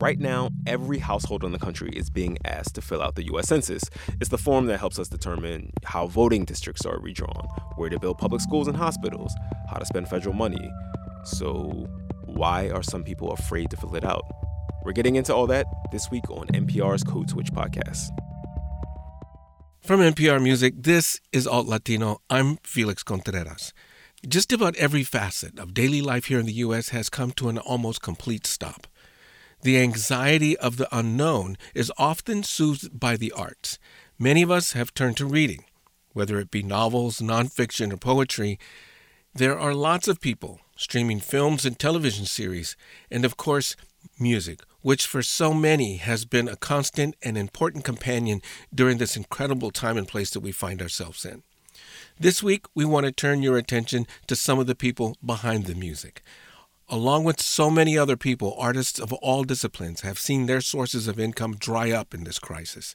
Right now, every household in the country is being asked to fill out the US Census. It's the form that helps us determine how voting districts are redrawn, where to build public schools and hospitals, how to spend federal money. So, why are some people afraid to fill it out? We're getting into all that this week on NPR's Code Switch podcast. From NPR Music, this is Alt Latino. I'm Felix Contreras. Just about every facet of daily life here in the U.S. has come to an almost complete stop. The anxiety of the unknown is often soothed by the arts. Many of us have turned to reading, whether it be novels, nonfiction, or poetry. There are lots of people streaming films and television series, and of course, music, which for so many has been a constant and important companion during this incredible time and place that we find ourselves in. This week, we want to turn your attention to some of the people behind the music. Along with so many other people, artists of all disciplines have seen their sources of income dry up in this crisis.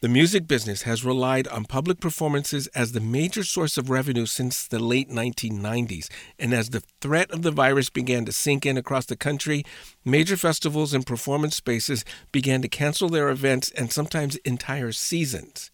The music business has relied on public performances as the major source of revenue since the late 1990s. And as the threat of the virus began to sink in across the country, major festivals and performance spaces began to cancel their events and sometimes entire seasons.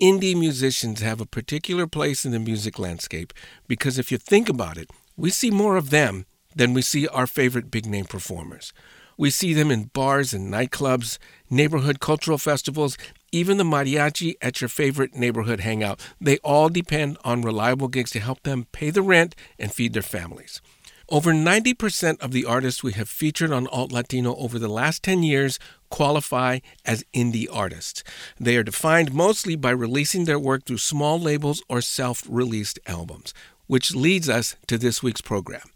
Indie musicians have a particular place in the music landscape because if you think about it, we see more of them then we see our favorite big name performers. We see them in bars and nightclubs, neighborhood cultural festivals, even the mariachi at your favorite neighborhood hangout. They all depend on reliable gigs to help them pay the rent and feed their families. Over 90% of the artists we have featured on Alt Latino over the last 10 years qualify as indie artists. They are defined mostly by releasing their work through small labels or self released albums, which leads us to this week's program.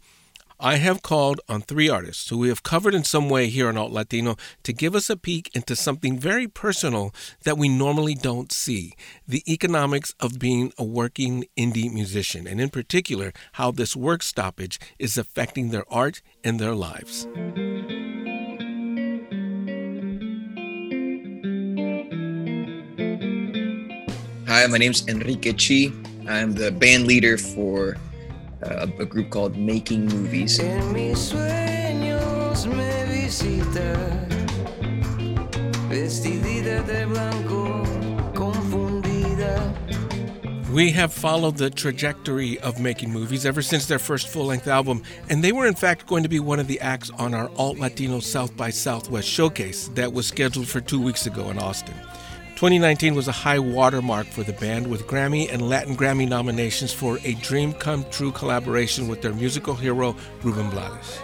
I have called on three artists who we have covered in some way here on Alt Latino to give us a peek into something very personal that we normally don't see the economics of being a working indie musician, and in particular, how this work stoppage is affecting their art and their lives. Hi, my name is Enrique Chi. I'm the band leader for uh, a group called Making Movies. We have followed the trajectory of making movies ever since their first full length album, and they were in fact going to be one of the acts on our Alt Latino South by Southwest showcase that was scheduled for two weeks ago in Austin. 2019 was a high watermark for the band with Grammy and Latin Grammy nominations for a dream come true collaboration with their musical hero, Ruben Blades.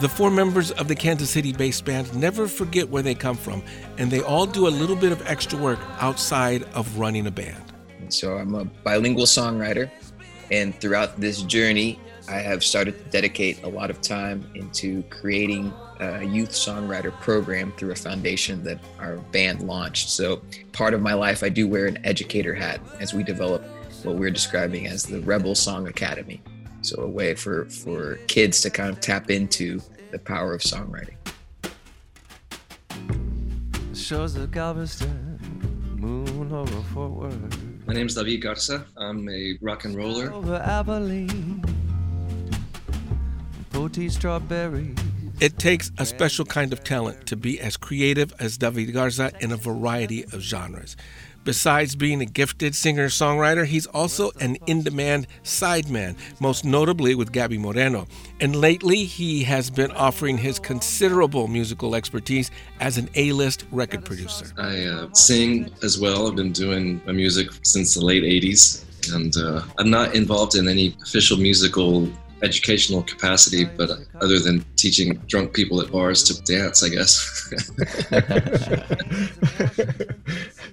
The four members of the Kansas City based band never forget where they come from, and they all do a little bit of extra work outside of running a band. So I'm a bilingual songwriter, and throughout this journey, I have started to dedicate a lot of time into creating a youth songwriter program through a foundation that our band launched. So, part of my life, I do wear an educator hat as we develop what we're describing as the Rebel Song Academy. So, a way for, for kids to kind of tap into the power of songwriting. Shores of Galveston, moon over Fort Worth. My name is David Garza. I'm a rock and roller. Over Abilene, strawberry it takes a special kind of talent to be as creative as David Garza in a variety of genres. Besides being a gifted singer songwriter, he's also an in demand sideman, most notably with Gaby Moreno. And lately, he has been offering his considerable musical expertise as an A list record producer. I uh, sing as well. I've been doing my music since the late 80s, and uh, I'm not involved in any official musical educational capacity, but other than teaching drunk people at bars to dance, I guess.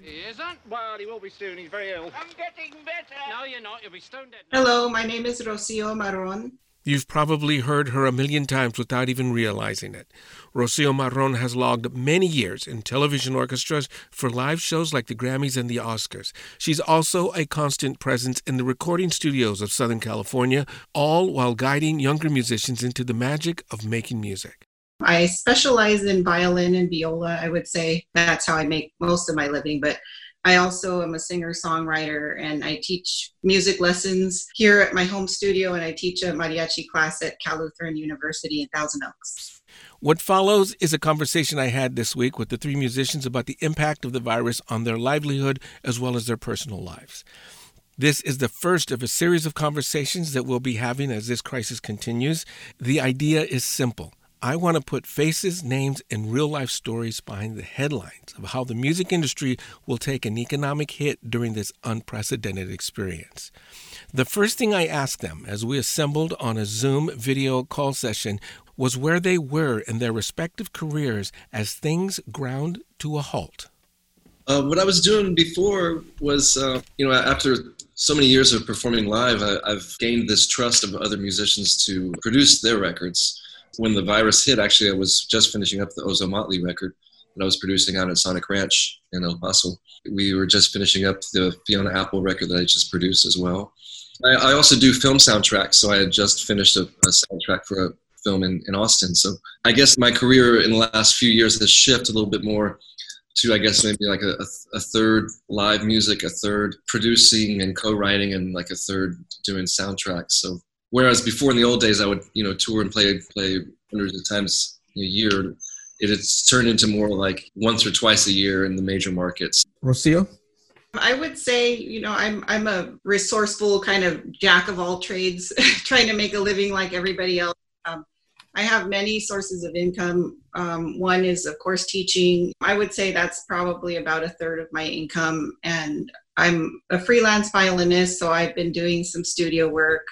he isn't? Well, he will be soon. He's very ill. I'm getting better. No, you're not. You'll be stone dead. Hello, my name is Rocio Marron. You've probably heard her a million times without even realizing it. Rocio Marron has logged many years in television orchestras for live shows like the Grammys and the Oscars. She's also a constant presence in the recording studios of Southern California, all while guiding younger musicians into the magic of making music. I specialize in violin and viola. I would say that's how I make most of my living, but I also am a singer songwriter and I teach music lessons here at my home studio and I teach a mariachi class at Cal Lutheran University in Thousand Oaks. What follows is a conversation I had this week with the three musicians about the impact of the virus on their livelihood as well as their personal lives. This is the first of a series of conversations that we'll be having as this crisis continues. The idea is simple. I want to put faces, names, and real life stories behind the headlines of how the music industry will take an economic hit during this unprecedented experience. The first thing I asked them as we assembled on a Zoom video call session was where they were in their respective careers as things ground to a halt. Uh, what I was doing before was, uh, you know, after so many years of performing live, I, I've gained this trust of other musicians to produce their records. When the virus hit, actually, I was just finishing up the Ozomatli record that I was producing out at Sonic Ranch in El Paso. We were just finishing up the Fiona Apple record that I just produced as well. I, I also do film soundtracks, so I had just finished a, a soundtrack for a film in, in Austin. So I guess my career in the last few years has shifted a little bit more to I guess maybe like a, a, third live music, a third producing and co-writing, and like a third doing soundtracks. So whereas before in the old days I would you know tour and play play hundreds of times a year, it has turned into more like once or twice a year in the major markets. Rocio. I would say, you know, I'm I'm a resourceful kind of jack of all trades, trying to make a living like everybody else. Um, I have many sources of income. Um, one is, of course, teaching. I would say that's probably about a third of my income. And I'm a freelance violinist, so I've been doing some studio work.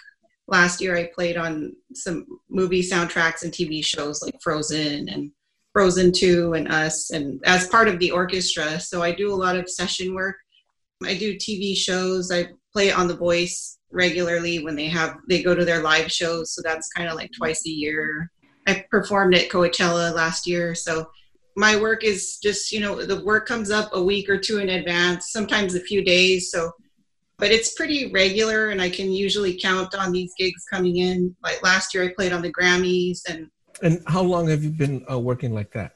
Last year, I played on some movie soundtracks and TV shows like Frozen and Frozen 2 and Us, and as part of the orchestra. So I do a lot of session work. I do TV shows. I play on The Voice regularly when they have they go to their live shows. So that's kind of like twice a year. I performed at coachella last year. So my work is just you know the work comes up a week or two in advance sometimes a few days. So but it's pretty regular and i can usually count on these gigs coming in. Like last year i played on the grammys and and how long have you been uh, working like that?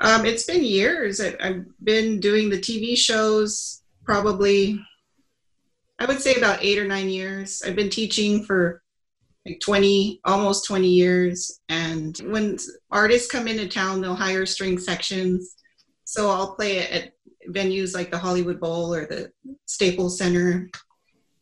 Um, it's been years. I, i've been doing the tv shows probably I would say about eight or nine years. I've been teaching for like 20, almost 20 years. And when artists come into town, they'll hire string sections. So I'll play it at venues like the Hollywood Bowl or the Staples Center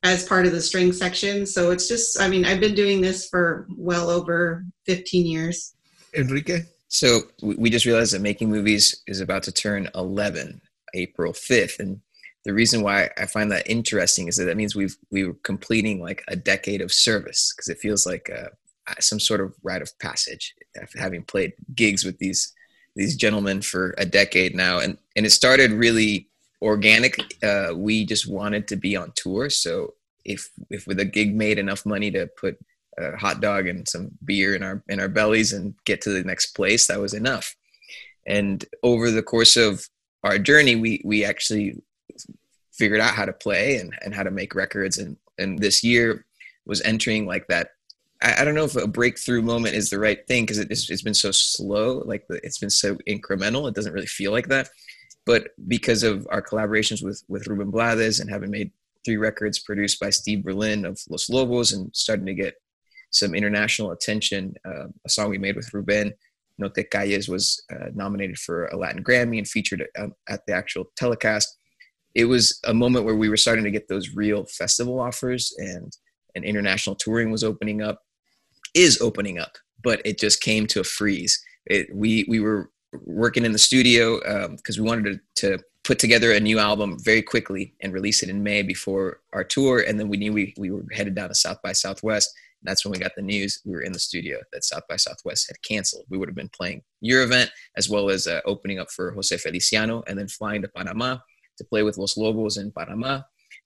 as part of the string section. So it's just, I mean, I've been doing this for well over 15 years. Enrique? So we just realized that making movies is about to turn 11 April 5th. And the reason why I find that interesting is that that means we've we were completing like a decade of service because it feels like uh, some sort of rite of passage having played gigs with these these gentlemen for a decade now. And and it started really organic. Uh, we just wanted to be on tour. So if if with a gig made enough money to put a hot dog and some beer in our in our bellies and get to the next place that was enough. And over the course of our journey we we actually figured out how to play and, and how to make records. And and this year was entering like that I, I don't know if a breakthrough moment is the right thing because it, it's, it's been so slow like the, it's been so incremental it doesn't really feel like that. But because of our collaborations with with Ruben Blades and having made three records produced by Steve Berlin of Los Lobos and starting to get some international attention uh, a song we made with Ruben No Te Calles was uh, nominated for a Latin Grammy and featured at, um, at the actual telecast it was a moment where we were starting to get those real festival offers and and international touring was opening up is opening up but it just came to a freeze. It, we we were working in the studio because um, we wanted to, to put together a new album very quickly and release it in may before our tour and then we knew we, we were headed down to south by southwest. And that's when we got the news we were in the studio that south by southwest had canceled. We would have been playing your event as well as uh, opening up for jose feliciano and then flying to panama to play with Los Lobos in Panama,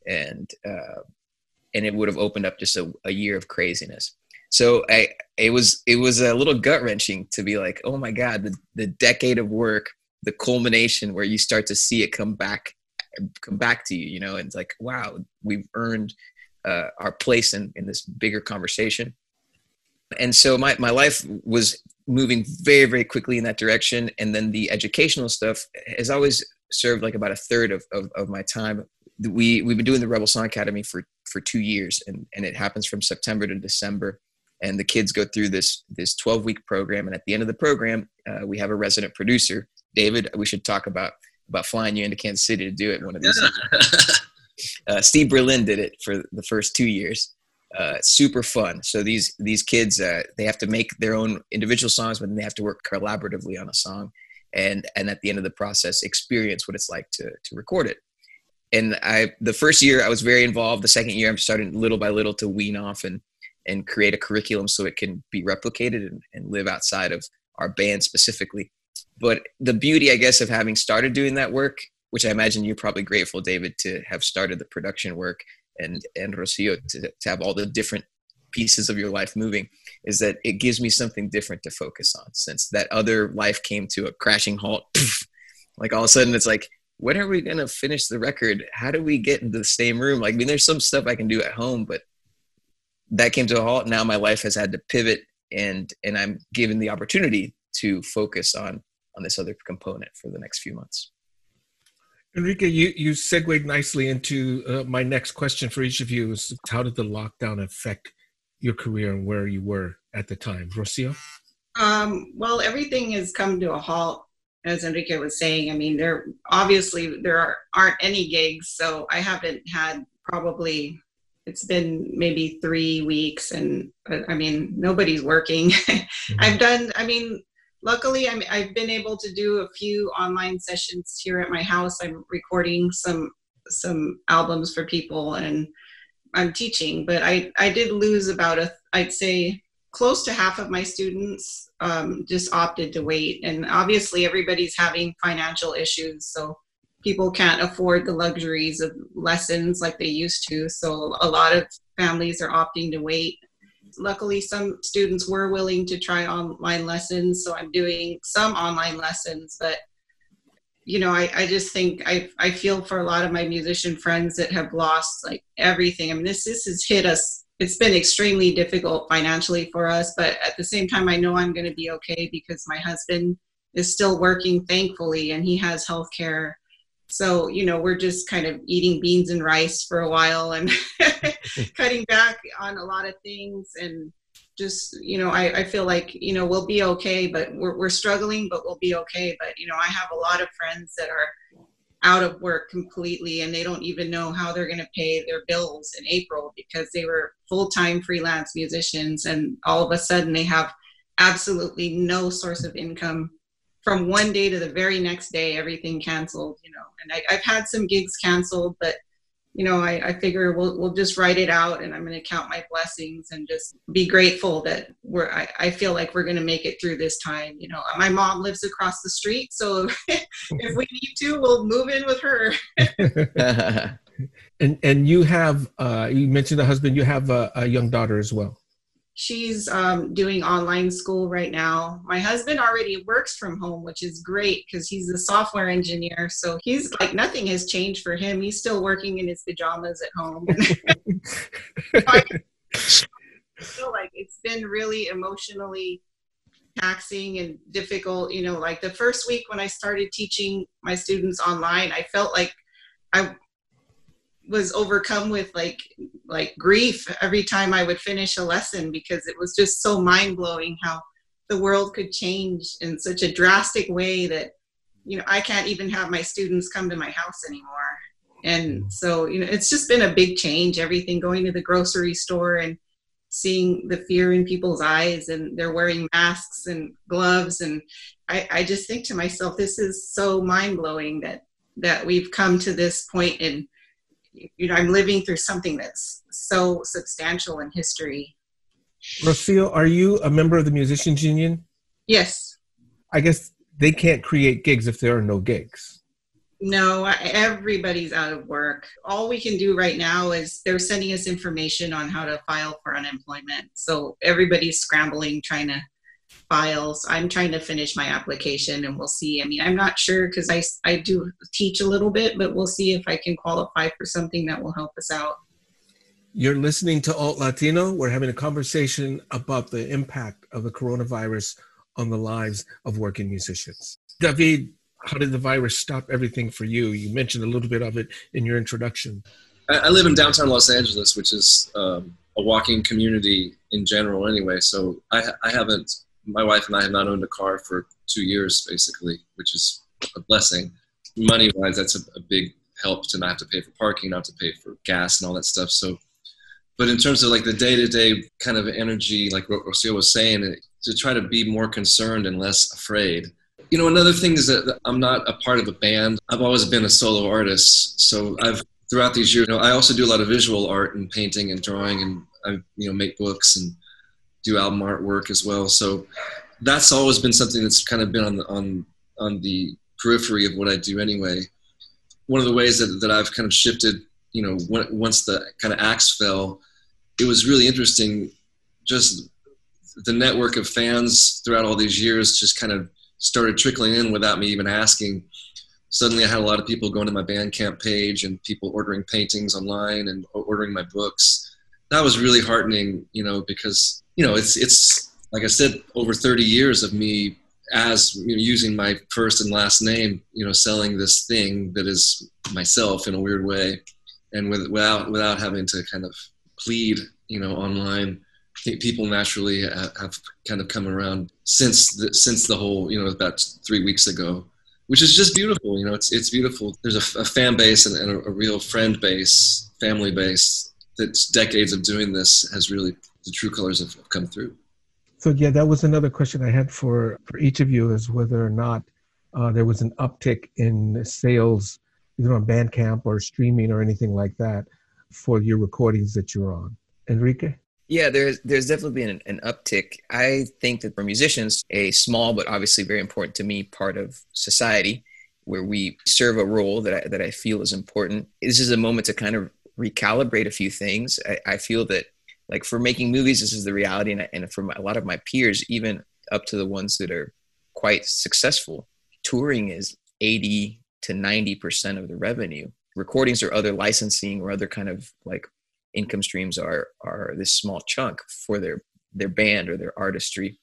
and uh, and it would have opened up just a, a year of craziness. So I it was it was a little gut wrenching to be like, oh my god, the the decade of work, the culmination where you start to see it come back come back to you, you know, and it's like, wow, we've earned uh, our place in in this bigger conversation. And so my my life was moving very very quickly in that direction and then the educational stuff has always served like about a third of, of, of my time. We we've been doing the Rebel Song Academy for for two years, and and it happens from September to December. and the kids go through this this 12 week program and at the end of the program uh, we have a resident producer. David we should talk about about flying you into kansas city to do it one of these. Uh, steve berlin did it for the first two years. Uh, super fun. So these these kids uh, they have to make their own individual songs but then they have to work collaboratively on a song and and at the end of the process experience what it's like to to record it and i the first year i was very involved the second year i'm starting little by little to wean off and and create a curriculum so it can be replicated and, and live outside of our band specifically. But the beauty, I guess, of having started doing that work, which I imagine you're probably grateful, David, to have started the production work and and Rocio to, to have all the different pieces of your life moving, is that it gives me something different to focus on. Since that other life came to a crashing halt, like all of a sudden it's like, when are we gonna finish the record? How do we get into the same room? Like, I mean, there's some stuff I can do at home, but that came to a halt. Now my life has had to pivot, and and I'm given the opportunity to focus on on this other component for the next few months. Enrique, you, you segued nicely into uh, my next question for each of you is how did the lockdown affect your career and where you were at the time? Rocio? Um, well, everything has come to a halt, as Enrique was saying. I mean, there obviously there are, aren't any gigs, so I haven't had probably it's been maybe three weeks and i mean nobody's working mm-hmm. i've done i mean luckily i i've been able to do a few online sessions here at my house i'm recording some some albums for people and i'm teaching but i i did lose about a i'd say close to half of my students um, just opted to wait and obviously everybody's having financial issues so people can't afford the luxuries of lessons like they used to. So a lot of families are opting to wait. Luckily, some students were willing to try online lessons. So I'm doing some online lessons, but you know, I, I just think I, I feel for a lot of my musician friends that have lost like everything. I mean, this, this has hit us. It's been extremely difficult financially for us, but at the same time, I know I'm going to be okay because my husband is still working, thankfully, and he has health care so you know we're just kind of eating beans and rice for a while and cutting back on a lot of things and just you know I, I feel like you know we'll be okay but we're, we're struggling but we'll be okay but you know i have a lot of friends that are out of work completely and they don't even know how they're going to pay their bills in april because they were full-time freelance musicians and all of a sudden they have absolutely no source of income from one day to the very next day, everything canceled, you know. And I, have had some gigs canceled, but you know, I, I figure we'll we'll just write it out, and I'm going to count my blessings and just be grateful that we're. I, I feel like we're going to make it through this time. You know, my mom lives across the street, so if we need to, we'll move in with her. and and you have uh, you mentioned a husband. You have a, a young daughter as well she's um, doing online school right now. My husband already works from home, which is great because he's a software engineer. So he's like nothing has changed for him. He's still working in his pajamas at home. I feel like it's been really emotionally taxing and difficult. You know, like the first week when I started teaching my students online, I felt like I was overcome with like like grief every time I would finish a lesson because it was just so mind blowing how the world could change in such a drastic way that you know I can't even have my students come to my house anymore. And so you know it's just been a big change. Everything going to the grocery store and seeing the fear in people's eyes and they're wearing masks and gloves and I, I just think to myself this is so mind blowing that that we've come to this point in you know, I'm living through something that's so substantial in history. Rocio, are you a member of the Musicians Union? Yes. I guess they can't create gigs if there are no gigs. No, everybody's out of work. All we can do right now is they're sending us information on how to file for unemployment. So everybody's scrambling, trying to files. I'm trying to finish my application and we'll see. I mean, I'm not sure because I, I do teach a little bit, but we'll see if I can qualify for something that will help us out. You're listening to Alt Latino. We're having a conversation about the impact of the coronavirus on the lives of working musicians. David, how did the virus stop everything for you? You mentioned a little bit of it in your introduction. I, live in downtown Los Angeles, which is um, a walking community in general anyway. So I, I haven't, my wife and I have not owned a car for two years basically, which is a blessing. Money wise, that's a, a big help to not have to pay for parking, not to pay for gas and all that stuff. So, but in terms of like the day to day kind of energy, like what Rocio was saying, to try to be more concerned and less afraid. You know, another thing is that I'm not a part of a band. I've always been a solo artist. So I've throughout these years, you know, I also do a lot of visual art and painting and drawing, and I, you know, make books and do album artwork as well. So that's always been something that's kind of been on the, on on the periphery of what I do anyway. One of the ways that, that I've kind of shifted, you know, when, once the kind of axe fell, it was really interesting. Just the network of fans throughout all these years just kind of started trickling in without me even asking suddenly I had a lot of people going to my Bandcamp page and people ordering paintings online and ordering my books. That was really heartening, you know, because you know it's it's like I said, over 30 years of me as you know, using my first and last name, you know, selling this thing that is myself in a weird way, and with, without without having to kind of plead, you know, online. People naturally have kind of come around since the, since the whole, you know, about three weeks ago which is just beautiful. You know, it's it's beautiful. There's a, a fan base and, and a, a, real friend base, family base. That's decades of doing this has really the true colors have, have come through. So yeah, that was another question I had for for each of you is whether or not uh, there was an uptick in sales either on Bandcamp or streaming or anything like that for your recordings that you're on. Enrique. Yeah, there's there's definitely been an, an, uptick. I think that for musicians, a small but obviously very important to me part of society, where we serve a role that I, that I feel is important. This is a moment to kind of recalibrate a few things. I, I feel that, like for making movies, this is the reality, and, and for my, a lot of my peers, even up to the ones that are quite successful, touring is eighty to ninety percent of the revenue. Recordings or other licensing or other kind of like income streams are are this small chunk for their their band or their artistry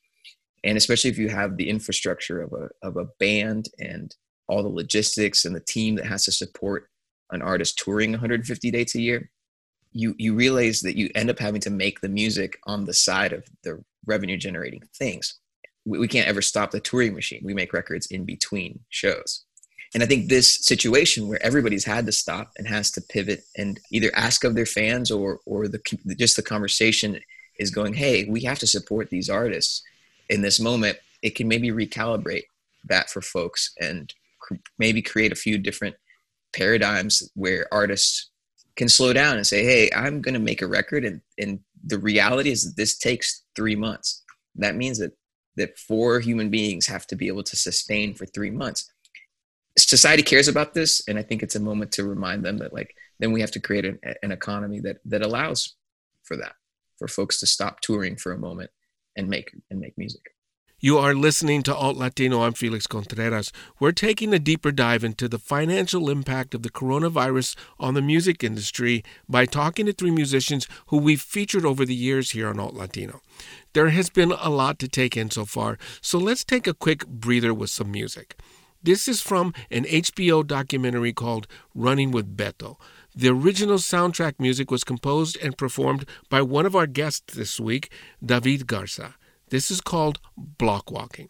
and especially if you have the infrastructure of a of a band and all the logistics and the team that has to support an artist touring 150 dates a year you you realize that you end up having to make the music on the side of the revenue generating things. We, we can't ever stop the touring machine. We make records in between shows. And I think this situation where everybody's had to stop and has to pivot and either ask of their fans or or the just the conversation is going, hey, we have to support these artists in this moment. It can maybe recalibrate that for folks and maybe create a few different paradigms where artists can slow down and say, hey, I'm going to make a record, and and the reality is that this takes three months. That means that that four human beings have to be able to sustain for three months society cares about this and i think it's a moment to remind them that like then we have to create an, an economy that that allows for that for folks to stop touring for a moment and make and make music you are listening to Alt Latino. I'm Felix Contreras. We're taking a deeper dive into the financial impact of the coronavirus on the music industry by talking to three musicians who we've featured over the years here on Alt Latino. There has been a lot to take in so far, so let's take a quick breather with some music. This is from an HBO documentary called Running with Beto. The original soundtrack music was composed and performed by one of our guests this week, David Garza. This is called Block Walking.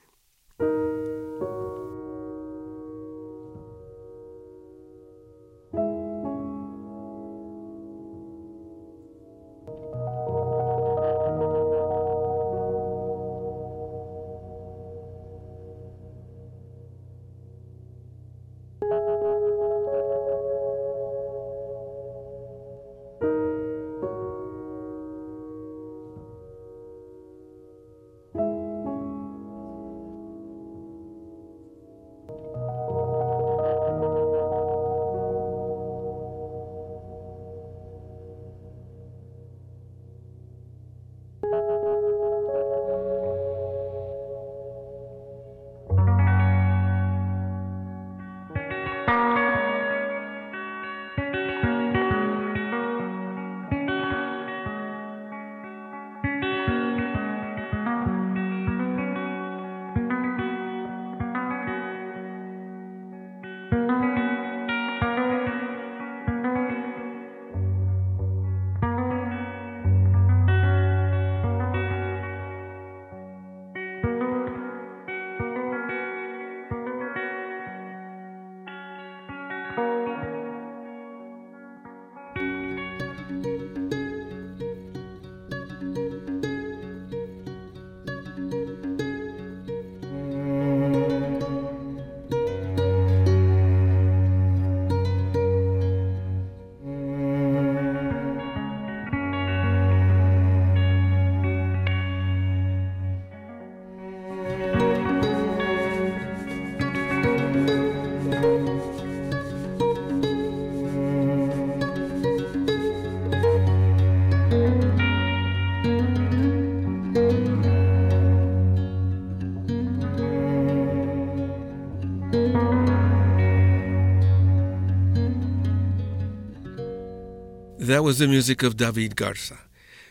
That was the music of David Garza.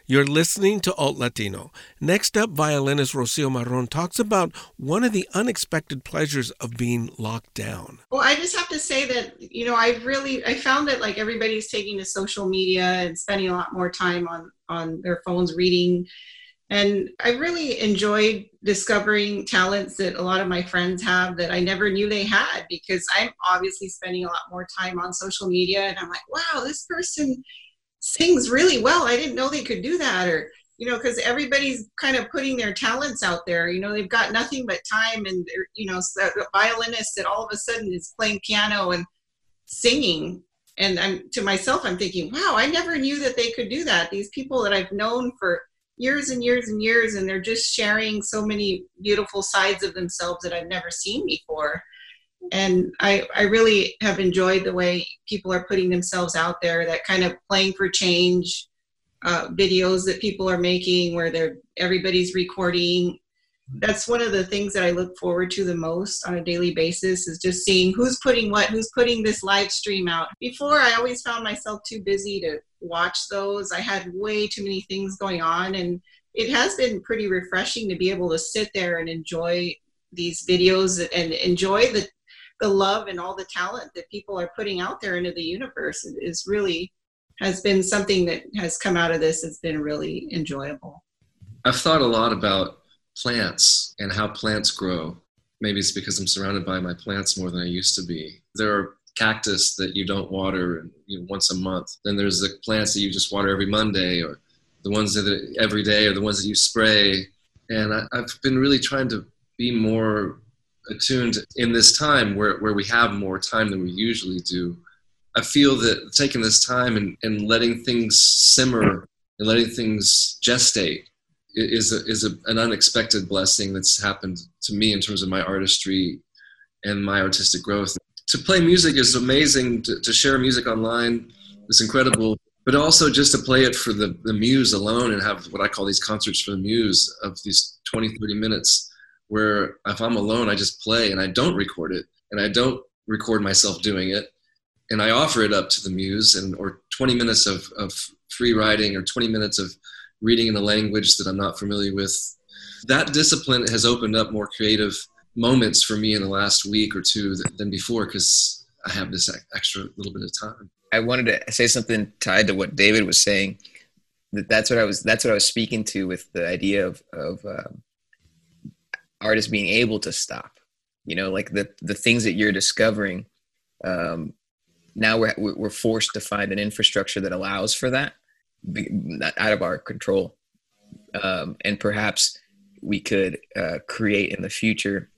You're listening to Alt Latino. Next up, violinist Rocio Marron talks about one of the unexpected pleasures of being locked down. Well, I just have to say that, you know, I really I found that like everybody's taking to social media and spending a lot more time on on their phones reading and I really enjoyed discovering talents that a lot of my friends have that I never knew they had because I'm obviously spending a lot more time on social media and I'm like, wow, this person sings really well. I didn't know they could do that. Or, you know, because everybody's kind of putting their talents out there. You know, they've got nothing but time, and you know, so a violinist that all of a sudden is playing piano and singing. And I'm to myself, I'm thinking, wow, I never knew that they could do that. These people that I've known for years and years and years, and they're just sharing so many beautiful sides of themselves that I've never seen before and I, I really have enjoyed the way people are putting themselves out there that kind of playing for change uh, videos that people are making where they're everybody's recording. That's one of the things that i look forward to the most on a daily basis is just seeing who's putting what who's putting this live stream out. Before i always found myself too busy to watch those. I had way too many things going on and it has been pretty refreshing to be able to sit there and enjoy these videos and enjoy the the love and all the talent that people are putting out there into the universe is really has been something that has come out of this has been really enjoyable. I've thought a lot about plants and how plants grow. Maybe it's because i'm surrounded by my plants more than i used to be. There are cactus that you don't water you know, once a month. Then there's the plants that you just water every monday or the ones that every day or the ones that you spray. And I, i've been really trying to be more attuned in this time where, where we have more time than we usually do. I feel that taking this time and, and letting things simmer and letting things gestate is, a, is a, an unexpected blessing that's happened to me in terms of my artistry and my artistic growth. To play music is amazing, to, to share music online is incredible, but also just to play it for the, the muse alone and have what I call these concerts for the muse of these 20, 30 minutes where if I'm alone, I just play and I don't record it and I don't record myself doing it. And I offer it up to the muse and or 20 minutes of, of free writing or 20 minutes of reading in a language that I'm not familiar with. That discipline has opened up more creative moments for me in the last week or two than before because I have this extra little bit of time. I wanted to say something tied to what David was saying. That that's what I was that's what I was speaking to with the idea of of um, artists being able to stop you know like the the things that you're discovering um, now we're we're forced to find an infrastructure that allows for that out of our control. Um, and perhaps we could uh, create in the future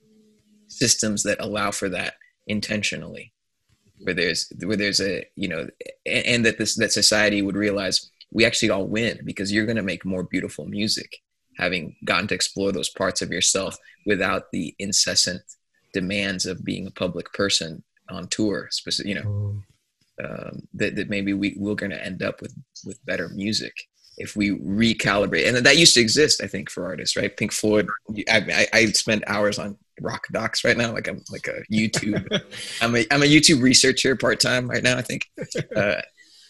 systems that allow for that intentionally where there's where there's a you know and, and that this that society would realize we actually all win because you're going to make more beautiful music having gotten to explore those parts of yourself without the incessant demands of being a public person on tour you know mm. um, that, that maybe we, we're going to end up with with better music if we recalibrate. And that used to exist i think for artists right? Pink floyd i, I, I spend hours on rock docs right now like i'm like a youtube i'm a i'm a youtube researcher part-time right now i think. Uh,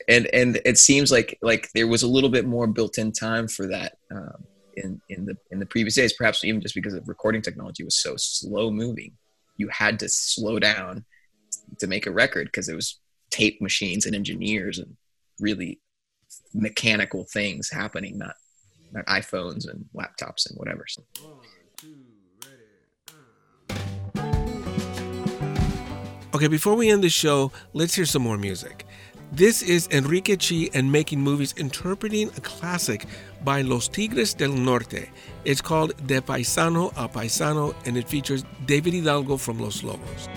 and and it seems like like there was a little bit more built-in time for that um, in in the in the previous days perhaps even just because of recording technology was so slow moving you had to slow down to make a record because it was tape machines and engineers and really mechanical things happening not not iPhones and laptops and whatever so. Okay, before we end the show, let's hear some more music. This is Enrique Chi and Making Movies interpreting a classic by Los Tigres del Norte. It's called De Paisano a Paisano and it features David Hidalgo from Los Lobos.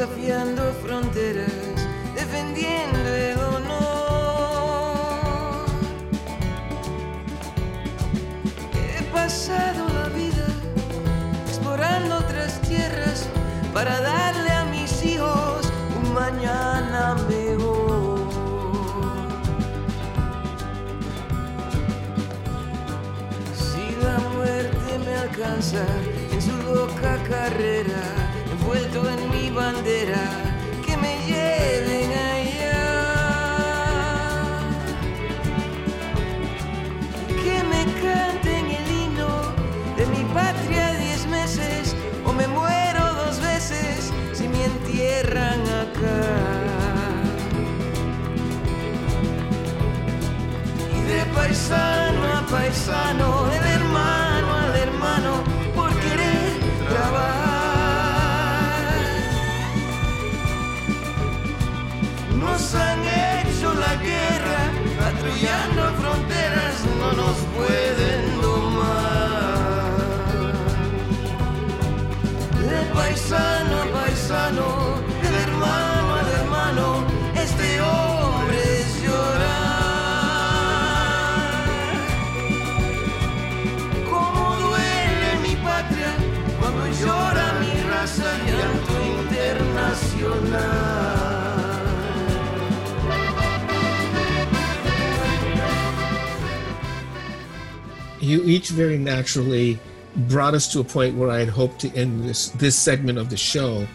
desafiando fronteras, en su loca carrera, envuelto en mi bandera, que me lleven allá. Que me canten el himno de mi patria diez meses, o me muero dos veces si me entierran acá. Y de paisano a paisano, del hermano al hermano, paisano paisano, hermano hermano, este hombre es llorar. Cómo duele mi patria cuando llora mi raza, llanto internacional. you each very naturally brought us to a point where I had hoped to end this this segment of the show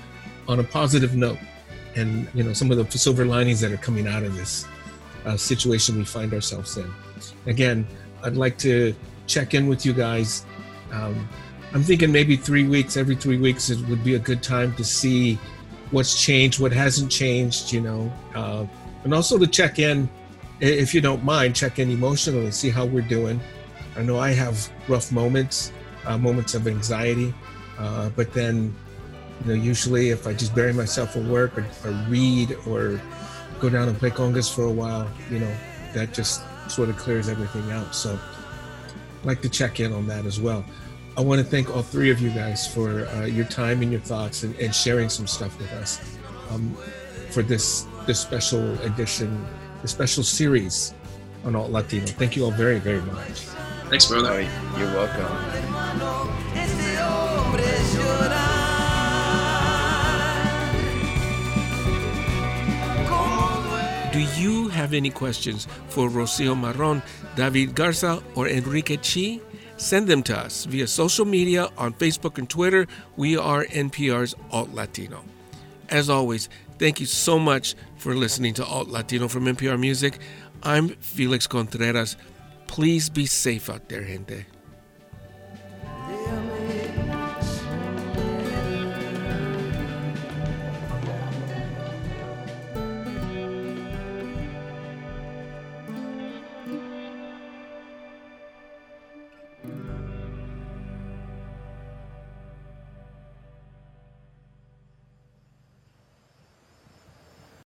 on a positive note, and you know some of the silver linings that are coming out of this uh, situation we find ourselves in. Again, I'd like to check in with you guys. Um, I'm thinking maybe three weeks, every three weeks, it would be a good time to see what's changed, what hasn't changed, you know, uh, and also to check in, if you don't mind, check in emotionally, see how we're doing. I know I have rough moments, uh, moments of anxiety, uh, but then, you know, usually if I just bury myself in work or, or read or go down and play congas for a while, you know, that just sort of clears everything out. So, I'd like to check in on that as well. I want to thank all three of you guys for uh, your time and your thoughts and, and sharing some stuff with us um, for this this special edition, this special series on Alt Latino. Thank you all very, very much. Thanks, brother. Oh, you're welcome. hermano, este hombre es llorar. Cómo duele. Do you have any questions for Rocio Marron, David Garza, or Enrique Chi? Send them to us via social media on Facebook and Twitter. We are NPR's Alt Latino. As always, thank you so much for listening to Alt Latino from NPR Music. I'm Felix Contreras. Please be safe out there, gente.